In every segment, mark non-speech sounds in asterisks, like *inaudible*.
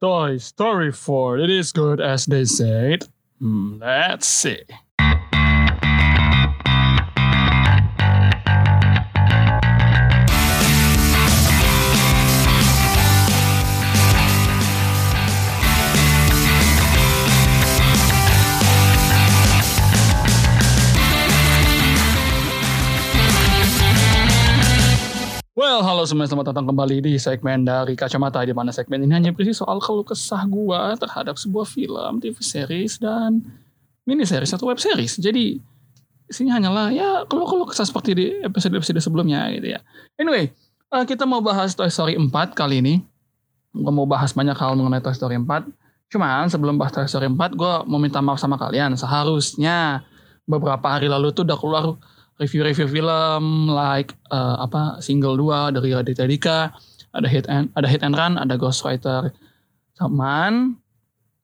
Toy Story 4. It is good as they said. Hmm, let's see. Well, halo semua, selamat datang kembali di segmen dari Kacamata di mana segmen ini hanya berisi soal keluh kesah gua terhadap sebuah film, TV series dan mini series atau web series. Jadi isinya hanyalah ya keluh-keluh kesah seperti di episode-episode sebelumnya gitu ya. Anyway, uh, kita mau bahas Toy Story 4 kali ini. Gua mau bahas banyak hal mengenai Toy Story 4. Cuman sebelum bahas Toy Story 4, gua mau minta maaf sama kalian. Seharusnya beberapa hari lalu tuh udah keluar review-review film like uh, apa single 2 dari Raditya Dika, ada hit and ada hit and run, ada Ghostwriter Saman.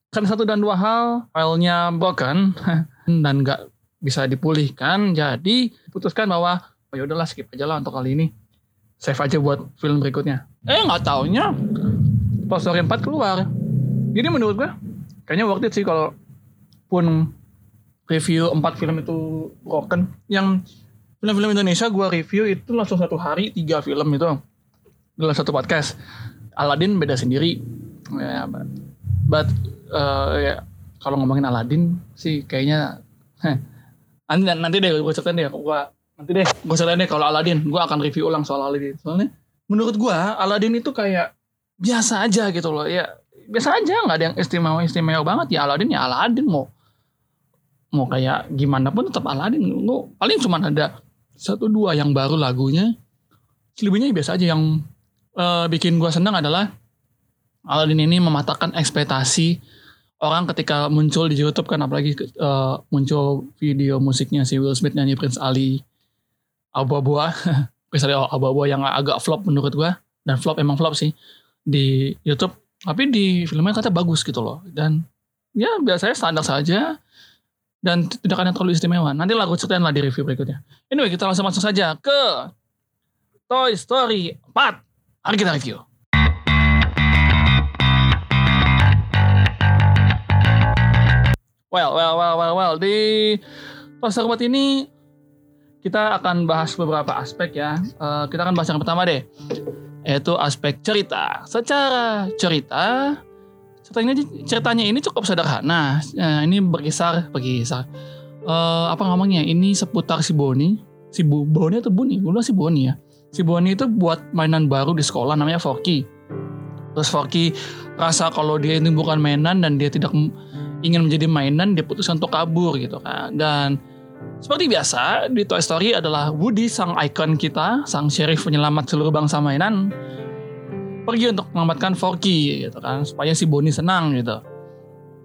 Kan satu dan dua hal filenya broken *laughs* dan nggak bisa dipulihkan, jadi putuskan bahwa oh ya udahlah skip aja lah untuk kali ini. Save aja buat film berikutnya. Eh nggak taunya Story 4 keluar. Jadi menurut gue kayaknya worth it sih kalau pun review 4 film itu broken yang film-film Indonesia gue review itu langsung satu hari tiga film itu. Dalam satu podcast. Aladdin beda sendiri. Ya but, but uh, ya kalau ngomongin Aladdin sih kayaknya heh, nanti nanti deh gue ceritain deh. Gua nanti deh gue ceritain deh kalau Aladdin. Gue akan review ulang soal Aladdin. Soalnya menurut gue Aladdin itu kayak biasa aja gitu loh. Ya biasa aja. Nggak ada yang istimewa istimewa banget. Ya Aladdin ya Aladdin. Mau mau kayak gimana pun tetap Aladdin. Lu paling cuma ada satu dua yang baru lagunya selebihnya biasa aja yang uh, bikin gua senang adalah Aladdin ini mematahkan ekspektasi orang ketika muncul di YouTube kan apalagi uh, muncul video musiknya si Will Smith nyanyi Prince Ali. Abu-Abu Prince Ali Abu-Abu yang agak flop menurut gua dan flop emang flop sih di YouTube. Tapi di filmnya kata bagus gitu loh dan ya biasanya standar saja dan tidak ada terlalu istimewa. Nanti lagu ceritain lah di review berikutnya. Anyway, kita langsung masuk saja ke Toy Story 4. Mari kita review. Well, well, well, well, well. Di Toy Story 4 ini kita akan bahas beberapa aspek ya. Uh, kita akan bahas yang pertama deh. Yaitu aspek cerita. Secara cerita, ceritanya ceritanya ini cukup sederhana. Nah, ini berkisar berkisar uh, apa ngomongnya? Ini seputar si Boni, si Bu, Boni atau Buni? Gue si Boni ya. Si Boni itu buat mainan baru di sekolah namanya Forky. Terus Forky rasa kalau dia ini bukan mainan dan dia tidak ingin menjadi mainan, dia putuskan untuk kabur gitu kan. Dan seperti biasa di Toy Story adalah Woody sang ikon kita, sang sheriff penyelamat seluruh bangsa mainan pergi untuk menyelamatkan Forky gitu kan supaya si Bonnie senang gitu.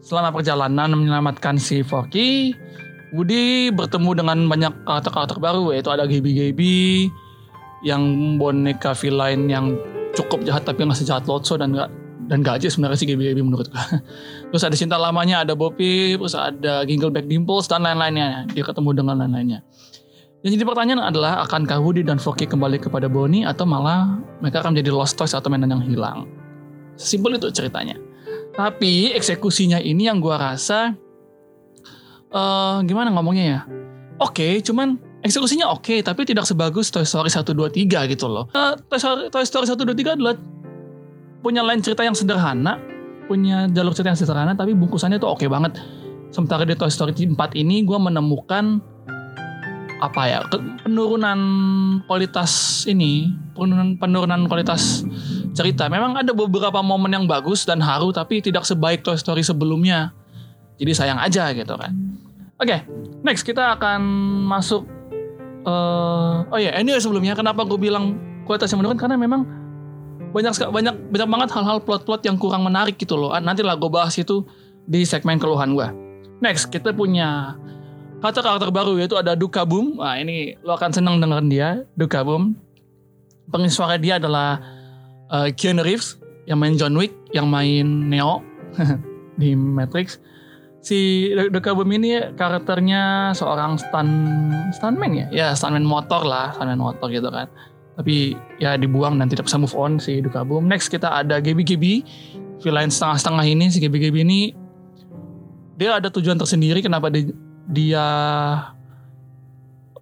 Selama perjalanan menyelamatkan si Forky, Woody bertemu dengan banyak karakter-karakter baru yaitu ada Gaby Gaby yang boneka villain yang cukup jahat tapi nggak sejahat Lotso dan nggak dan gaji sebenarnya si Gaby Gaby menurut gue. *laughs* Terus ada cinta lamanya, ada Bobby, terus ada Gingleback Dimples dan lain-lainnya. Dia ketemu dengan lain-lainnya. Yang jadi pertanyaan adalah akankah Woody dan Forky kembali kepada Bonnie atau malah mereka akan menjadi lost toys atau mainan yang hilang. Simpel itu ceritanya. Tapi eksekusinya ini yang gua rasa uh, gimana ngomongnya ya? Oke, okay, cuman eksekusinya oke okay, tapi tidak sebagus Toy Story 1 2 3 gitu loh. Uh, Toy Story Toy Story 1 2 3 adalah punya lain cerita yang sederhana, punya jalur cerita yang sederhana tapi bungkusannya tuh oke okay banget. Sementara di Toy Story 4 ini gue menemukan apa ya penurunan kualitas ini penurunan penurunan kualitas cerita. Memang ada beberapa momen yang bagus dan haru tapi tidak sebaik Toy Story sebelumnya. Jadi sayang aja gitu kan. Oke okay, next kita akan masuk uh, oh ya yeah, ini sebelumnya kenapa gue bilang kualitasnya menurun? Karena memang banyak banyak banyak banget hal-hal plot-plot yang kurang menarik gitu loh. Nanti lah gue bahas itu di segmen keluhan gue next kita punya karakter-karakter baru yaitu ada Duka Boom. Wah ini lo akan senang dengerin dia, Duka Boom. Pengisi suara dia adalah uh, Keanu Reeves yang main John Wick, yang main Neo *laughs* di Matrix. Si Duka Boom ini karakternya seorang stunt stuntman ya, ya stuntman motor lah, stuntman motor gitu kan. Tapi ya dibuang dan tidak bisa move on si Duka Boom. Next kita ada Gaby Gaby villain setengah-setengah ini si Gabi ini dia ada tujuan tersendiri kenapa dia, dia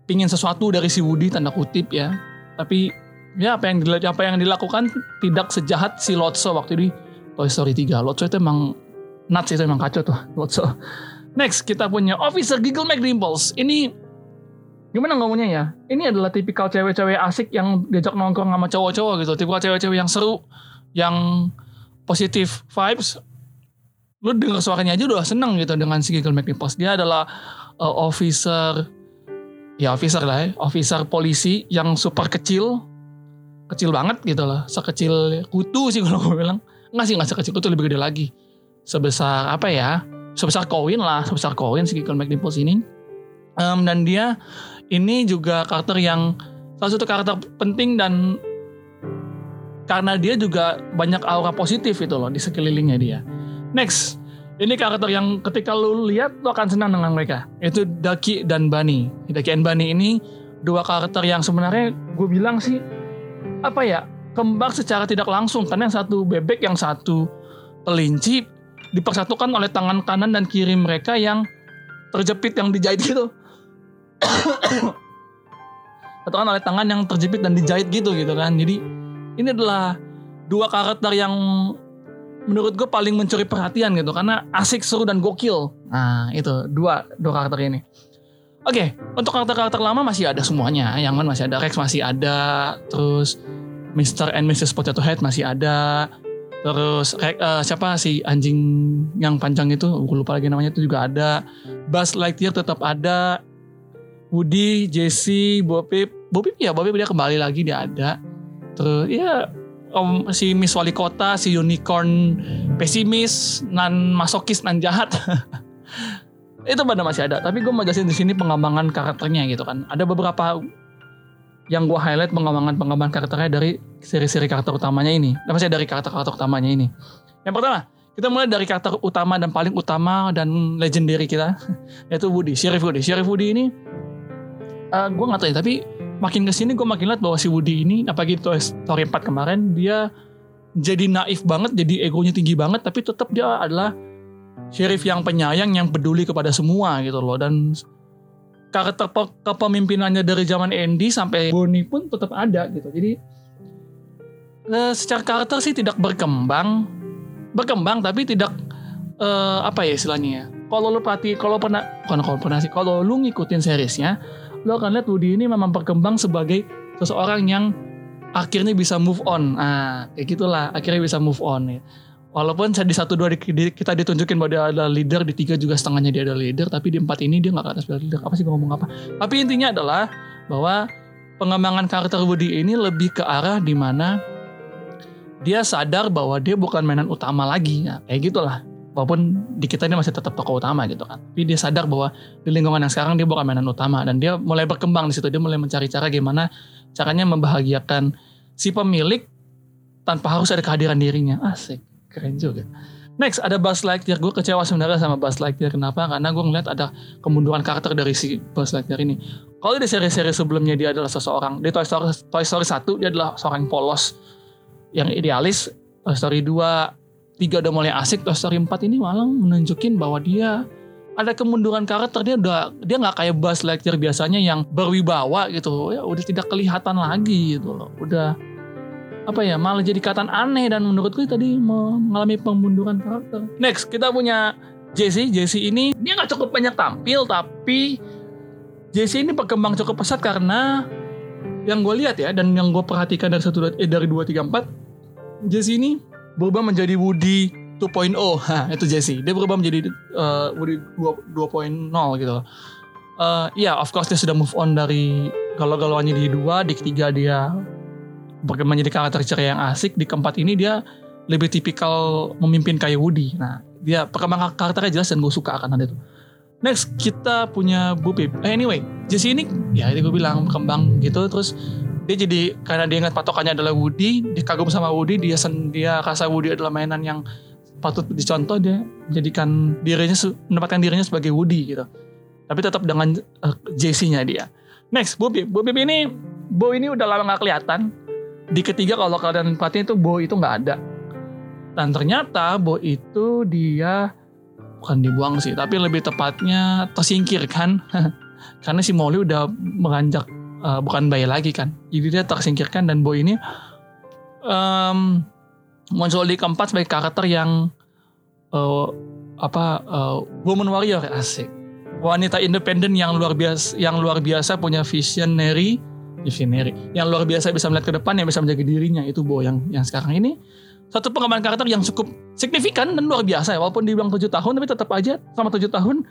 pingin sesuatu dari si Woody tanda kutip ya. Tapi ya apa yang apa yang dilakukan tidak sejahat si Lotso waktu di Toy Story 3 Lotso itu emang nuts itu emang kacau tuh *laughs* Lotso. Next kita punya Officer Giggle McDimples ini gimana ngomongnya ya? Ini adalah tipikal cewek-cewek asik yang diajak nongkrong sama cowok-cowok gitu. Tipikal cewek-cewek yang seru yang positif vibes lu denger suaranya aja udah seneng gitu dengan si Giggle McDimples dia adalah uh, officer ya officer lah ya officer polisi yang super kecil kecil banget gitu loh sekecil kutu sih kalau gue bilang. Nggak sih nggak sekecil kutu lebih gede lagi. Sebesar apa ya? Sebesar koin lah sebesar koin si Giggle McDimples ini. Um, dan dia ini juga karakter yang salah satu karakter penting dan karena dia juga banyak aura positif itu loh di sekelilingnya dia. Next, ini karakter yang ketika lu lihat lu akan senang dengan mereka. Itu Daki dan Bani. Daki dan Bani ini dua karakter yang sebenarnya gue bilang sih apa ya kembar secara tidak langsung karena yang satu bebek yang satu kelinci dipersatukan oleh tangan kanan dan kiri mereka yang terjepit yang dijahit gitu *coughs* kan oleh tangan yang terjepit dan dijahit gitu gitu kan jadi ini adalah dua karakter yang menurut gue paling mencuri perhatian gitu karena asik seru dan gokil nah itu dua dua karakter ini oke okay, untuk karakter-karakter lama masih ada semuanya yang kan masih ada Rex masih ada terus Mr. and Mrs. Potato Head masih ada terus uh, siapa sih anjing yang panjang itu gue lupa lagi namanya itu juga ada Buzz Lightyear tetap ada Woody, Jesse, Bopip. Bopip ya, Bopip dia kembali lagi dia ada. Terus ya om si Miss Wali Kota, si unicorn pesimis, nan masokis, nan jahat. *laughs* itu pada masih ada. Tapi gue mau jelasin di sini pengembangan karakternya gitu kan. Ada beberapa yang gue highlight pengembangan pengembangan karakternya dari seri-seri karakter utamanya ini. Dan masih dari karakter-karakter utamanya ini. Yang pertama, kita mulai dari karakter utama dan paling utama dan legendary kita, *laughs* yaitu Woody, Sheriff Woody. Sheriff Woody ini uh, eh, gue gak tahu ya tapi makin ke sini gue makin lihat bahwa si Woody ini apalagi itu story 4 kemarin dia jadi naif banget jadi egonya tinggi banget tapi tetap dia adalah sheriff yang penyayang yang peduli kepada semua gitu loh. Dan karakter kepemimpinannya dari zaman Andy sampai Bonnie pun tetap ada gitu. Jadi uh, secara karakter sih tidak berkembang berkembang tapi tidak uh, apa ya istilahnya ya? Kalau lu perhati kalau pernah kalau pernah sih kalau lu ngikutin seriesnya lo akan lihat Woody ini memang berkembang sebagai seseorang yang akhirnya bisa move on. Nah, kayak gitulah, akhirnya bisa move on ya. Walaupun di satu dua kita ditunjukin bahwa dia adalah leader, di tiga juga setengahnya dia adalah leader, tapi di empat ini dia nggak ada sebagai leader. Apa sih gue ngomong apa? Tapi intinya adalah bahwa pengembangan karakter Woody ini lebih ke arah di mana dia sadar bahwa dia bukan mainan utama lagi. Nah, kayak gitulah walaupun di kita ini masih tetap tokoh utama gitu kan tapi dia sadar bahwa di lingkungan yang sekarang dia bukan mainan utama dan dia mulai berkembang di situ dia mulai mencari cara gimana caranya membahagiakan si pemilik tanpa harus ada kehadiran dirinya asik keren juga Next ada Buzz Lightyear. Gue kecewa sebenarnya sama Buzz Lightyear. Kenapa? Karena gue ngeliat ada kemunduran karakter dari si Buzz Lightyear ini. Kalau di seri-seri sebelumnya dia adalah seseorang. Di Toy Story, Toy Story 1 dia adalah seorang polos. Yang idealis. Toy Story 2 tiga udah mulai asik Toy Story 4 ini malah menunjukin bahwa dia ada kemunduran karakter. Dia udah dia nggak kayak Buzz Lightyear biasanya yang berwibawa gitu. Ya udah tidak kelihatan lagi gitu loh. Udah apa ya malah jadi katan aneh dan menurutku tadi mengalami pemunduran karakter. Next kita punya Jesse. Jesse ini dia nggak cukup banyak tampil tapi Jesse ini berkembang cukup pesat karena yang gue lihat ya dan yang gue perhatikan dari satu eh, dari dua tiga empat Jesse ini berubah menjadi Woody 2.0 *laughs* Hah, itu Jesse. Dia berubah menjadi uh, Woody 2.0 gitu uh, ya yeah, of course dia sudah move on dari galau-galauannya di dua di ketiga dia berkembang menjadi karakter ceria yang asik. Di keempat ini dia lebih tipikal memimpin kayak Woody. Nah dia perkembangan karakternya jelas dan gue suka akan ada itu. Next kita punya Bu Pip. Eh, anyway Jesse ini ya itu gue bilang berkembang gitu terus dia jadi karena dia ingat patokannya adalah Woody dia kagum sama Woody dia sen, dia rasa Woody adalah mainan yang patut dicontoh dia jadikan dirinya menempatkan dirinya sebagai Woody gitu. Tapi tetap dengan uh, JC-nya dia. Next Bobby Bobby ini Bo ini udah lama gak kelihatan. Di ketiga kalau kalian perhatiin itu Bo itu nggak ada. Dan ternyata Bo itu dia bukan dibuang sih, tapi lebih tepatnya tersingkirkan *laughs* karena si Molly udah menganjak uh, bukan bayi lagi kan. Jadi dia tersingkirkan dan Bo ini um, muncul di keempat sebagai karakter yang uh, apa uh, woman warrior. Asik. Wanita independen yang luar biasa yang luar biasa punya visionary visionary yang luar biasa bisa melihat ke depan yang bisa menjaga dirinya. Itu Bo yang yang sekarang ini. Satu pengembangan karakter yang cukup signifikan dan luar biasa ya. Walaupun dibilang tujuh tahun tapi tetap aja sama tujuh tahun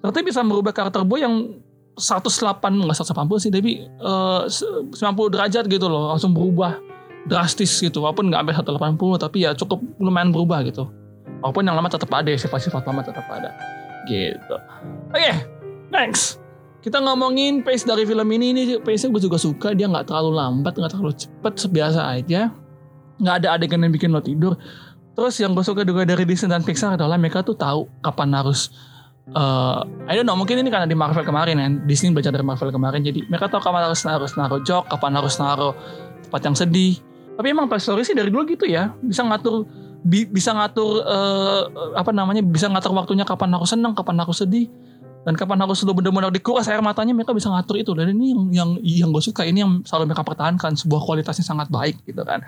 ternyata bisa merubah karakter Bo yang 108 nggak 180 sih tapi uh, 90 derajat gitu loh langsung berubah drastis gitu. Walaupun nggak sampai 180 tapi ya cukup lumayan berubah gitu. Walaupun yang lama tetap ada sifat-sifat lama tetap ada gitu. Oke okay, next. Kita ngomongin pace dari film ini ini pace-nya gue juga suka dia nggak terlalu lambat nggak terlalu cepet sebiasa aja. Nggak ada adegan yang bikin lo tidur. Terus yang gue suka juga dari Disney dan Pixar adalah mereka tuh tahu kapan harus uh, I don't know mungkin ini karena di Marvel kemarin ya Disney belajar dari Marvel kemarin jadi mereka tahu kapan harus harus naruh joke kapan harus naruh tempat yang sedih. Tapi emang Toy Story sih dari dulu gitu ya. Bisa ngatur bi, bisa ngatur uh, apa namanya bisa ngatur waktunya kapan aku senang kapan aku sedih dan kapan harus lu benar-benar dikuras air matanya mereka bisa ngatur itu. Dan ini yang yang yang gue suka ini yang selalu mereka pertahankan sebuah kualitasnya sangat baik gitu kan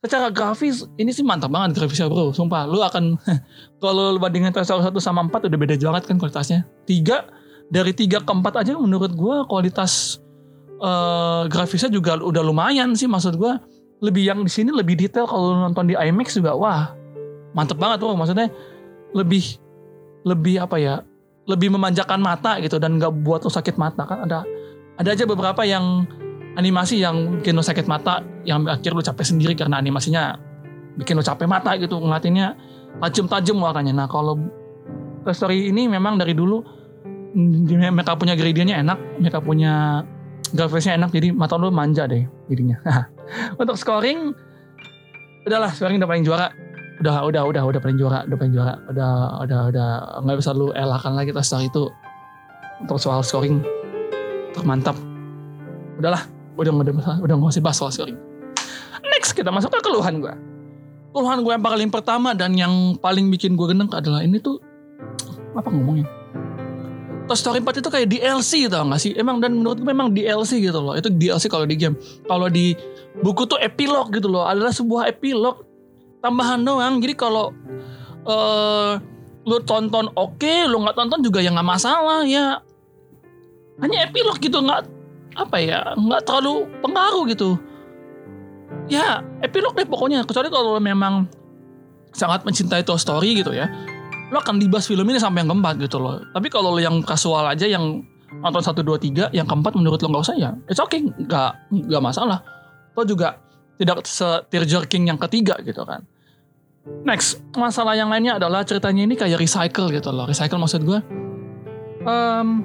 secara grafis ini sih mantap banget grafisnya bro. Sumpah lu akan *laughs* kalau lu bandingin Story 1 sama 4 udah beda banget kan kualitasnya. Tiga dari tiga ke empat aja menurut gue kualitas uh, grafisnya juga udah lumayan sih maksud gue lebih yang di sini lebih detail kalau nonton di IMAX juga wah mantep banget tuh maksudnya lebih lebih apa ya lebih memanjakan mata gitu dan nggak buat lo sakit mata kan? Ada ada aja beberapa yang animasi yang bikin lo sakit mata yang akhir lo capek sendiri karena animasinya bikin lo capek mata gitu ngeliatinnya. Tajam-tajam warnanya. Nah kalau Toy Story ini memang dari dulu mereka punya gradientnya enak mereka punya grafisnya enak jadi mata lo manja deh jadinya. *laughs* Untuk scoring udahlah scoring udah paling juara. Udah udah udah udah paling juara udah paling juara. Udah udah udah nggak bisa lu elakkan lagi tas itu. Untuk soal scoring termantap udahlah udah nggak ada udah nggak usah bahas soal scoring next kita masuk ke keluhan gue keluhan gue yang paling pertama dan yang paling bikin gue gendeng adalah ini tuh apa ngomongnya Toy Story 4 itu kayak DLC tau gak sih? Emang dan menurut gue memang DLC gitu loh. Itu DLC kalau di game. Kalau di buku tuh epilog gitu loh. Adalah sebuah epilog tambahan doang. Jadi kalau uh, lu tonton oke, okay, lu nggak tonton juga ya nggak masalah ya. Hanya epilog gitu nggak apa ya nggak terlalu pengaruh gitu. Ya epilog deh pokoknya. Kecuali kalau memang sangat mencintai Toy Story gitu ya lo akan dibahas film ini sampai yang keempat gitu loh. Tapi kalau lo yang kasual aja yang nonton satu dua tiga, yang keempat menurut lo nggak usah ya, it's okay, nggak nggak masalah. Lo juga tidak se jerking yang ketiga gitu kan. Next, masalah yang lainnya adalah ceritanya ini kayak recycle gitu loh. Recycle maksud gue, um,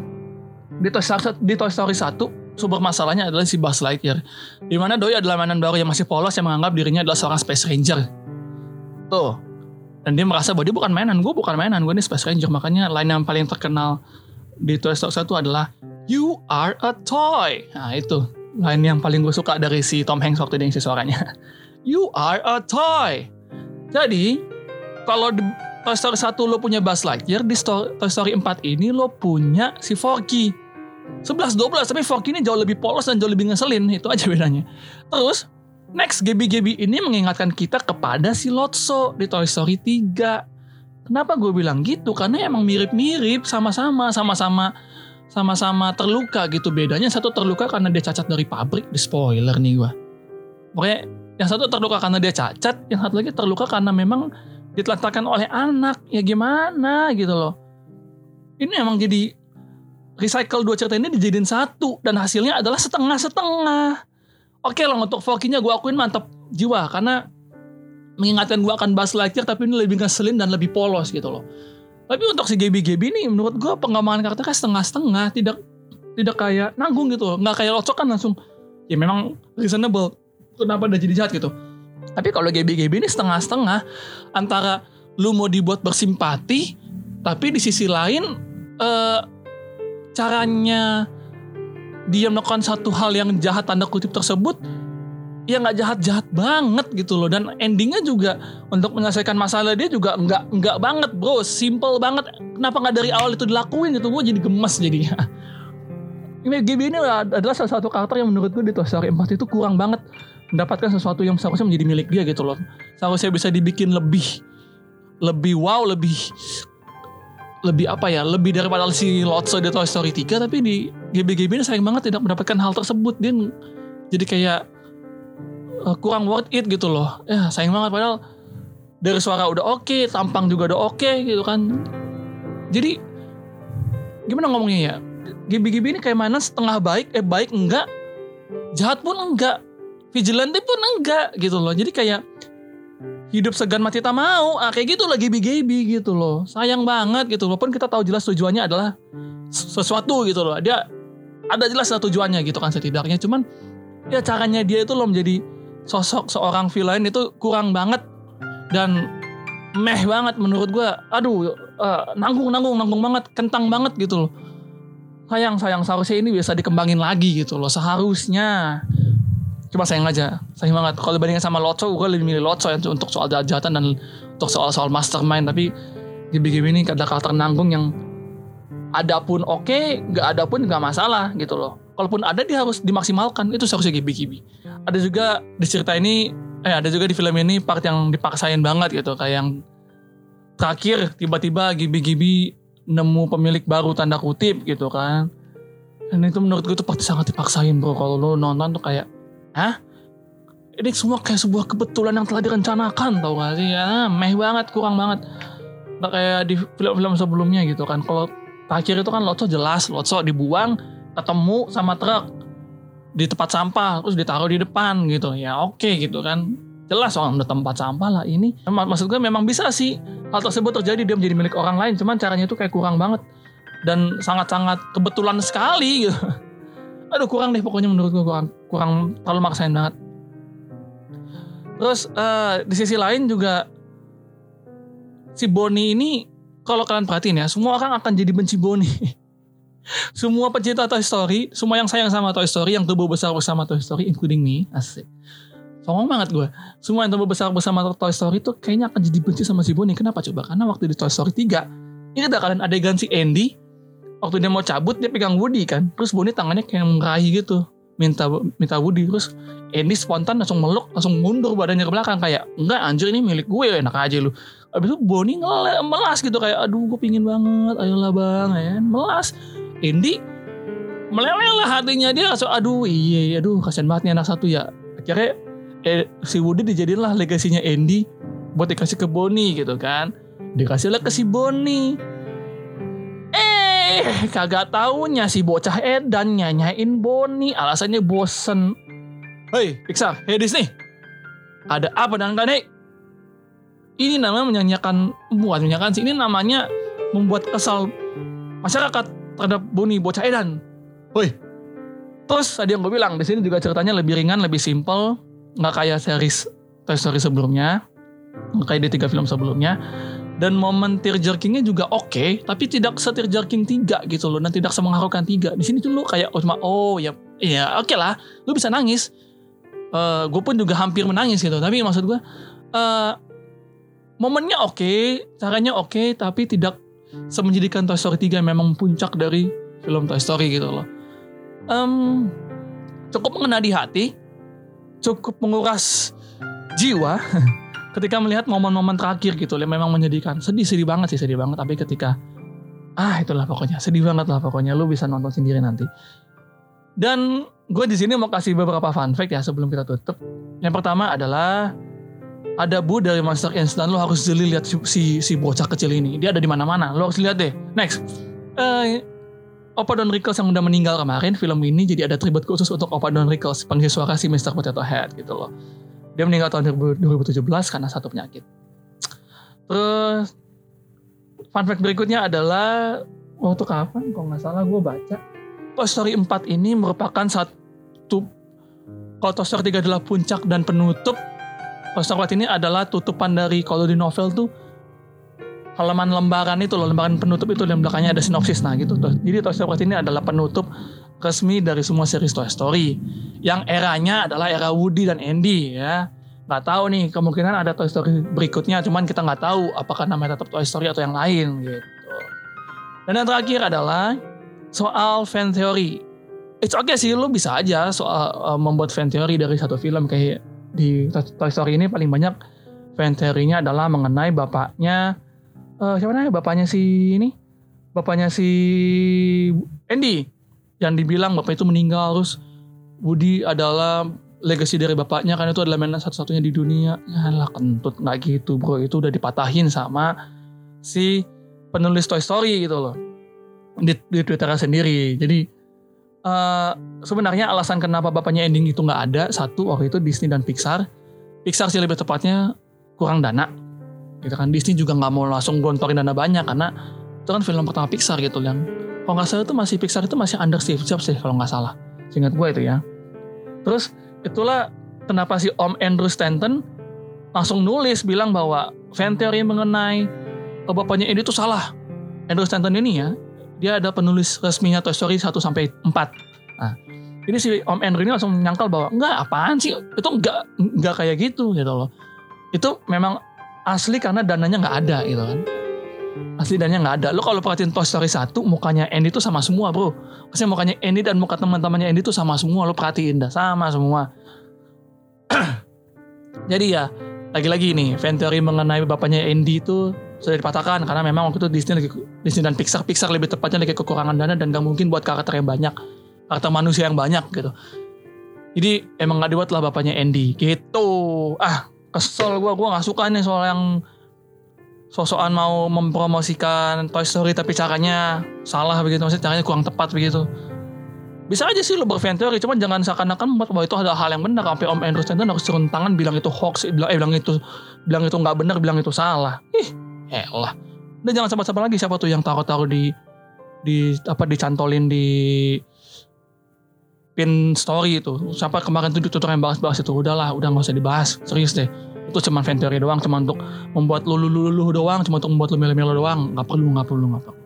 di Toy Story, di Toy Story 1 sumber masalahnya adalah si Buzz Lightyear. Di mana Doi adalah mainan baru yang masih polos yang menganggap dirinya adalah seorang Space Ranger. Tuh, dan dia merasa bahwa dia bukan mainan gue bukan mainan gue ini Space Ranger. Makanya line yang paling terkenal di Toy Story 1 adalah you are a toy. Nah itu line yang paling gue suka dari si Tom Hanks waktu dia ngisi suaranya. *laughs* You are a toy. Jadi kalau di Toy Story 1 lo punya Buzz Lightyear di Toy Story 4 ini lo punya si Forky 11-12 tapi Forky ini jauh lebih polos dan jauh lebih ngeselin itu aja bedanya terus Next, Gebi-Gebi ini mengingatkan kita kepada si Lotso di Toy Story 3. Kenapa gue bilang gitu? Karena emang mirip-mirip, sama-sama, sama-sama sama-sama terluka gitu. Bedanya satu terluka karena dia cacat dari pabrik, di spoiler nih gue. Pokoknya yang satu terluka karena dia cacat, yang satu lagi terluka karena memang ditelantarkan oleh anak. Ya gimana gitu loh. Ini emang jadi recycle dua cerita ini dijadiin satu dan hasilnya adalah setengah-setengah Oke okay lah untuk Forky-nya gue akuin mantap jiwa karena mengingatkan gue akan Buzz Lightyear tapi ini lebih ngeselin dan lebih polos gitu loh. Tapi untuk si Gaby Gaby ini menurut gue pengembangan karakternya setengah-setengah tidak tidak kayak nanggung gitu loh. Nggak kayak Locok kan langsung ya memang reasonable kenapa dia jadi jahat gitu. Tapi kalau Gaby Gaby ini setengah-setengah antara lu mau dibuat bersimpati tapi di sisi lain eh, caranya dia melakukan satu hal yang jahat tanda kutip tersebut ya nggak jahat-jahat banget gitu loh. Dan endingnya juga untuk menyelesaikan masalah dia juga nggak nggak banget bro. Simple banget. Kenapa nggak dari awal itu dilakuin gitu? Gue jadi gemes jadinya. *laughs* Ini GB ini adalah salah satu karakter yang menurut gue di Toy Story 4 itu kurang banget mendapatkan sesuatu yang seharusnya menjadi milik dia gitu loh. Seharusnya bisa dibikin lebih lebih wow lebih lebih apa ya lebih daripada si Lotso di Toy Story 3 tapi di GB-GB ini sayang banget tidak mendapatkan hal tersebut dia jadi kayak uh, kurang worth it gitu loh. Ya sayang banget padahal dari suara udah oke, okay, tampang juga udah oke okay, gitu kan. Jadi gimana ngomongnya ya? Gibi-gibi ini kayak mana setengah baik, eh baik enggak, jahat pun enggak, vigilante pun enggak gitu loh. Jadi kayak hidup segan mati tak mau, ah, kayak gitu lah gibi-gibi gitu loh. Sayang banget gitu loh. Pun kita tahu jelas tujuannya adalah sesuatu gitu loh. Dia ada jelas tujuannya gitu kan setidaknya. Cuman ya caranya dia itu loh menjadi sosok seorang villain itu kurang banget dan meh banget menurut gue aduh uh, nanggung nanggung nanggung banget kentang banget gitu loh sayang sayang seharusnya ini bisa dikembangin lagi gitu loh seharusnya coba sayang aja sayang banget. Kalau dibandingin sama Loco gue lebih milih Loco ya untuk soal jahatan dan untuk soal soal mastermind. Tapi di game ini ada karakter nanggung yang ada pun oke okay, nggak ada pun nggak masalah gitu loh. Kalaupun ada dia harus dimaksimalkan. Itu seharusnya gibi-gibi ada juga di cerita ini eh ada juga di film ini part yang dipaksain banget gitu. Kayak yang terakhir tiba-tiba gibi-gibi nemu pemilik baru tanda kutip gitu kan. Dan itu menurut gue itu pasti sangat dipaksain bro. Kalau lo nonton tuh kayak hah? Ini semua kayak sebuah kebetulan yang telah direncanakan tau gak sih? Ya meh banget kurang banget. Nggak kayak di film-film sebelumnya gitu kan. Kalau terakhir itu kan Lotso jelas Lotso dibuang ketemu sama truk di tempat sampah terus ditaruh di depan gitu. Ya oke okay, gitu kan. Jelas orang udah tempat sampah lah ini. Maksud gue memang bisa sih hal tersebut terjadi dia menjadi milik orang lain. Cuman caranya itu kayak kurang banget. Dan sangat-sangat kebetulan sekali gitu aduh kurang deh pokoknya menurut gue kurang kurang terlalu maksain banget terus uh, di sisi lain juga si Bonnie ini kalau kalian perhatiin ya semua orang akan jadi benci Bonnie *laughs* semua pecinta Toy Story, semua yang sayang sama Toy Story, yang tumbuh besar bersama Toy Story, including me, asik. Songong banget gue. Semua yang tumbuh besar bersama Toy Story itu kayaknya akan jadi benci sama si Bonnie. Kenapa coba? Karena waktu di Toy Story 3, ini ada kalian adegan si Andy, waktu dia mau cabut dia pegang Woody kan. Terus Bonnie tangannya kayak meraih gitu. Minta minta Woody. Terus Andy spontan langsung meluk, langsung mundur badannya ke belakang. Kayak, enggak anjir ini milik gue, enak aja lu. Abis itu Bonnie melas gitu kayak, aduh gue pingin banget, ayolah bang, ya. Melas Indi meleleh lah hatinya dia langsung aduh iya aduh kasihan banget nih anak satu ya akhirnya eh, si Woody dijadiin lah legasinya Andy buat dikasih ke Bonnie gitu kan dikasih lah ke si Bonnie eh kagak taunya si bocah Edan nyanyain Bonnie alasannya bosen Hei Pixar, hey Disney ada apa dengan kalian ini namanya menyanyikan bukan menyanyikan sih ini namanya membuat kesal masyarakat terhadap Boni bocah Edan. Woi. Terus tadi yang gue bilang di sini juga ceritanya lebih ringan, lebih simple, nggak kayak series Toy Story sebelumnya, nggak kayak di tiga film sebelumnya. Dan momen tear jerkingnya juga oke, okay, tapi tidak setir jerking tiga gitu loh, dan tidak semengharukan tiga. Di sini tuh lo kayak oh cuma oh ya ya oke okay lah, lu bisa nangis. Uh, gue pun juga hampir menangis gitu, tapi maksud gue uh, momennya oke, okay, caranya oke, okay, tapi tidak semenjadikan Toy Story 3 memang puncak dari film Toy Story gitu loh. Um, cukup mengena di hati, cukup menguras jiwa *laughs* ketika melihat momen-momen terakhir gitu memang menyedihkan. Sedih-sedih banget sih, sedih banget. Tapi ketika ah itulah pokoknya sedih banget lah pokoknya lu bisa nonton sendiri nanti. Dan gue di sini mau kasih beberapa fun fact ya sebelum kita tutup. Yang pertama adalah ada Bu dari Monster Instant lo harus jeli lihat si, si bocah kecil ini. Dia ada di mana-mana. Lo harus lihat deh. Next. Uh, Opa Don Rickles yang udah meninggal kemarin film ini jadi ada tribute khusus untuk Opa Don Rickles pengisi suara si Mr. Potato Head gitu loh. Dia meninggal tahun 2017 karena satu penyakit. Terus fun fact berikutnya adalah waktu kapan kalau nggak salah gue baca Toy Story 4 ini merupakan satu kalau Toy Story 3 adalah puncak dan penutup Poster ini adalah tutupan dari kalau di novel tuh halaman lembaran itu loh, lembaran penutup itu dan belakangnya ada sinopsis nah gitu. Jadi Toy Story ini adalah penutup resmi dari semua series Toy Story. Yang eranya adalah era Woody dan Andy ya. Nggak tahu nih, kemungkinan ada Toy Story berikutnya, cuman kita nggak tahu apakah namanya tetap Toy Story atau yang lain gitu. Dan yang terakhir adalah soal fan theory. It's okay sih, lo bisa aja soal uh, membuat fan theory dari satu film kayak di Toy Story ini paling banyak fan theory-nya adalah mengenai bapaknya uh, siapa namanya bapaknya si ini bapaknya si Andy yang dibilang bapak itu meninggal terus Woody adalah legacy dari bapaknya karena itu adalah mainan satu-satunya di dunia. Ya lah kentut nggak gitu bro. Itu udah dipatahin sama si penulis Toy Story gitu loh. Di, di Twitter sendiri. Jadi uh, sebenarnya alasan kenapa bapaknya ending itu nggak ada satu waktu itu Disney dan Pixar. Pixar sih lebih tepatnya kurang dana. Gitu kan Disney juga nggak mau langsung gontorin dana banyak karena itu kan film pertama Pixar gitu yang kalau nggak salah itu masih Pixar itu masih under Steve Jobs sih kalau nggak salah. Seingat gue itu ya. Terus itulah kenapa si Om Andrew Stanton langsung nulis bilang bahwa fan theory mengenai bapaknya ini tuh salah. Andrew Stanton ini ya dia ada penulis resminya Toy Story 1 sampai 4 nah ini si Om Andrew ini langsung nyangkal bahwa enggak apaan sih? Itu enggak enggak kayak gitu gitu loh. Itu memang asli karena dananya nggak ada gitu kan asli dananya nggak ada. Lo kalau perhatiin Toy Story 1 mukanya Andy tuh sama semua bro. Maksudnya mukanya Andy dan muka teman-temannya Andy tuh sama semua. Lo perhatiin dah sama semua. *clears throat* Jadi ya lagi-lagi nih fan mengenai bapaknya Andy itu sudah dipatahkan karena memang waktu itu Disney lagi Disney dan Pixar Pixar lebih tepatnya lagi kekurangan dana dan gak mungkin buat karakter yang banyak karakter manusia yang banyak gitu. Jadi emang gak dibuat lah bapaknya Andy gitu. Ah kesel gue gue nggak suka nih soal yang sosokan mau mempromosikan Toy Story tapi caranya salah begitu. Maksudnya caranya kurang tepat begitu. Bisa aja sih lo berfan teori cuman jangan seakan-akan membuat bahwa itu ada hal yang benar. Sampai Om Andrew Stanton harus turun tangan bilang itu hoax bilang eh bilang itu bilang itu nggak benar bilang itu salah. Ih elah. Dan jangan sampai-sampai lagi siapa tuh yang taruh-taruh di di apa dicantolin di pin story itu. Sampai kemarin tuh tutor yang bahas-bahas itu? Udahlah udah nggak usah dibahas. Serius deh itu cuma fan doang cuma untuk membuat lu lu lu, doang cuma untuk membuat lu melo-melo doang. Nggak perlu nggak perlu nggak perlu.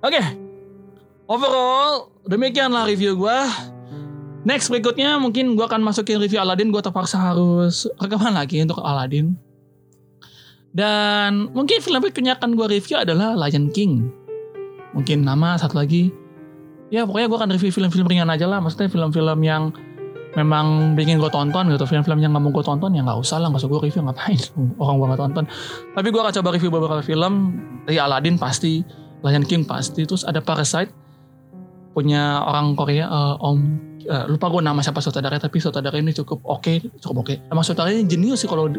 Oke. Okay. overall demikianlah review gue next berikutnya mungkin gue akan masukin review Aladdin. Gue terpaksa harus rekaman lagi untuk Aladdin. Dan mungkin film berikutnya akan gue review adalah Lion King. Mungkin nama satu lagi. Ya pokoknya gue akan review film-film ringan aja lah. Maksudnya film-film yang memang bikin gue tonton gitu film-film yang gak mau gue tonton ya nggak usah lah nggak usah gue review ngapain *laughs* orang gue gak tonton tapi gue akan coba review beberapa film dari Aladdin pasti Lion King pasti terus ada Parasite punya orang Korea uh, Om uh, lupa gue nama siapa sutradara tapi sutradara ini cukup oke okay, cukup oke okay. emang sutradara ini jenius sih kalau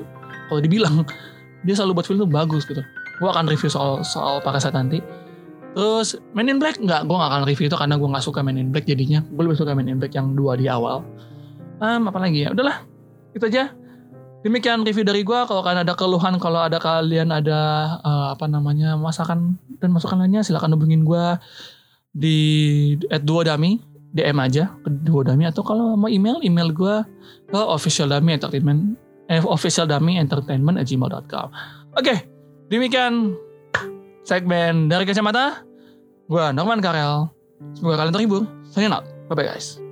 kalau dibilang *laughs* dia selalu buat film tuh bagus gitu gue akan review soal soal Parasite nanti Terus Men in Black nggak, gue gak akan review itu karena gue nggak suka Men in Black jadinya. Gue lebih suka Men in Black yang dua di awal. Um, apa lagi ya? Udahlah, itu aja. Demikian review dari gue. Kalau kalian ada keluhan, kalau ada kalian ada uh, apa namanya masakan dan masukan lainnya, silahkan hubungin gue di at duodami DM aja ke duodami atau kalau mau email email gue ke official dami entertainment eh, official dami entertainment at gmail.com. Oke, okay, demikian segmen dari kacamata. Gue Norman Karel. Semoga kalian terhibur. Signing out. Bye-bye guys.